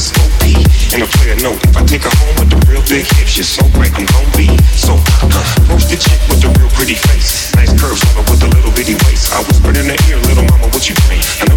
just OP And a player know if I take her home with the real big hips She's so great, I'm gon' be. So hot uh, Roast chick with the real pretty face. Nice curves on her with a little bitty waist. I whispered in her ear, little mama, what you think?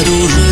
i duro.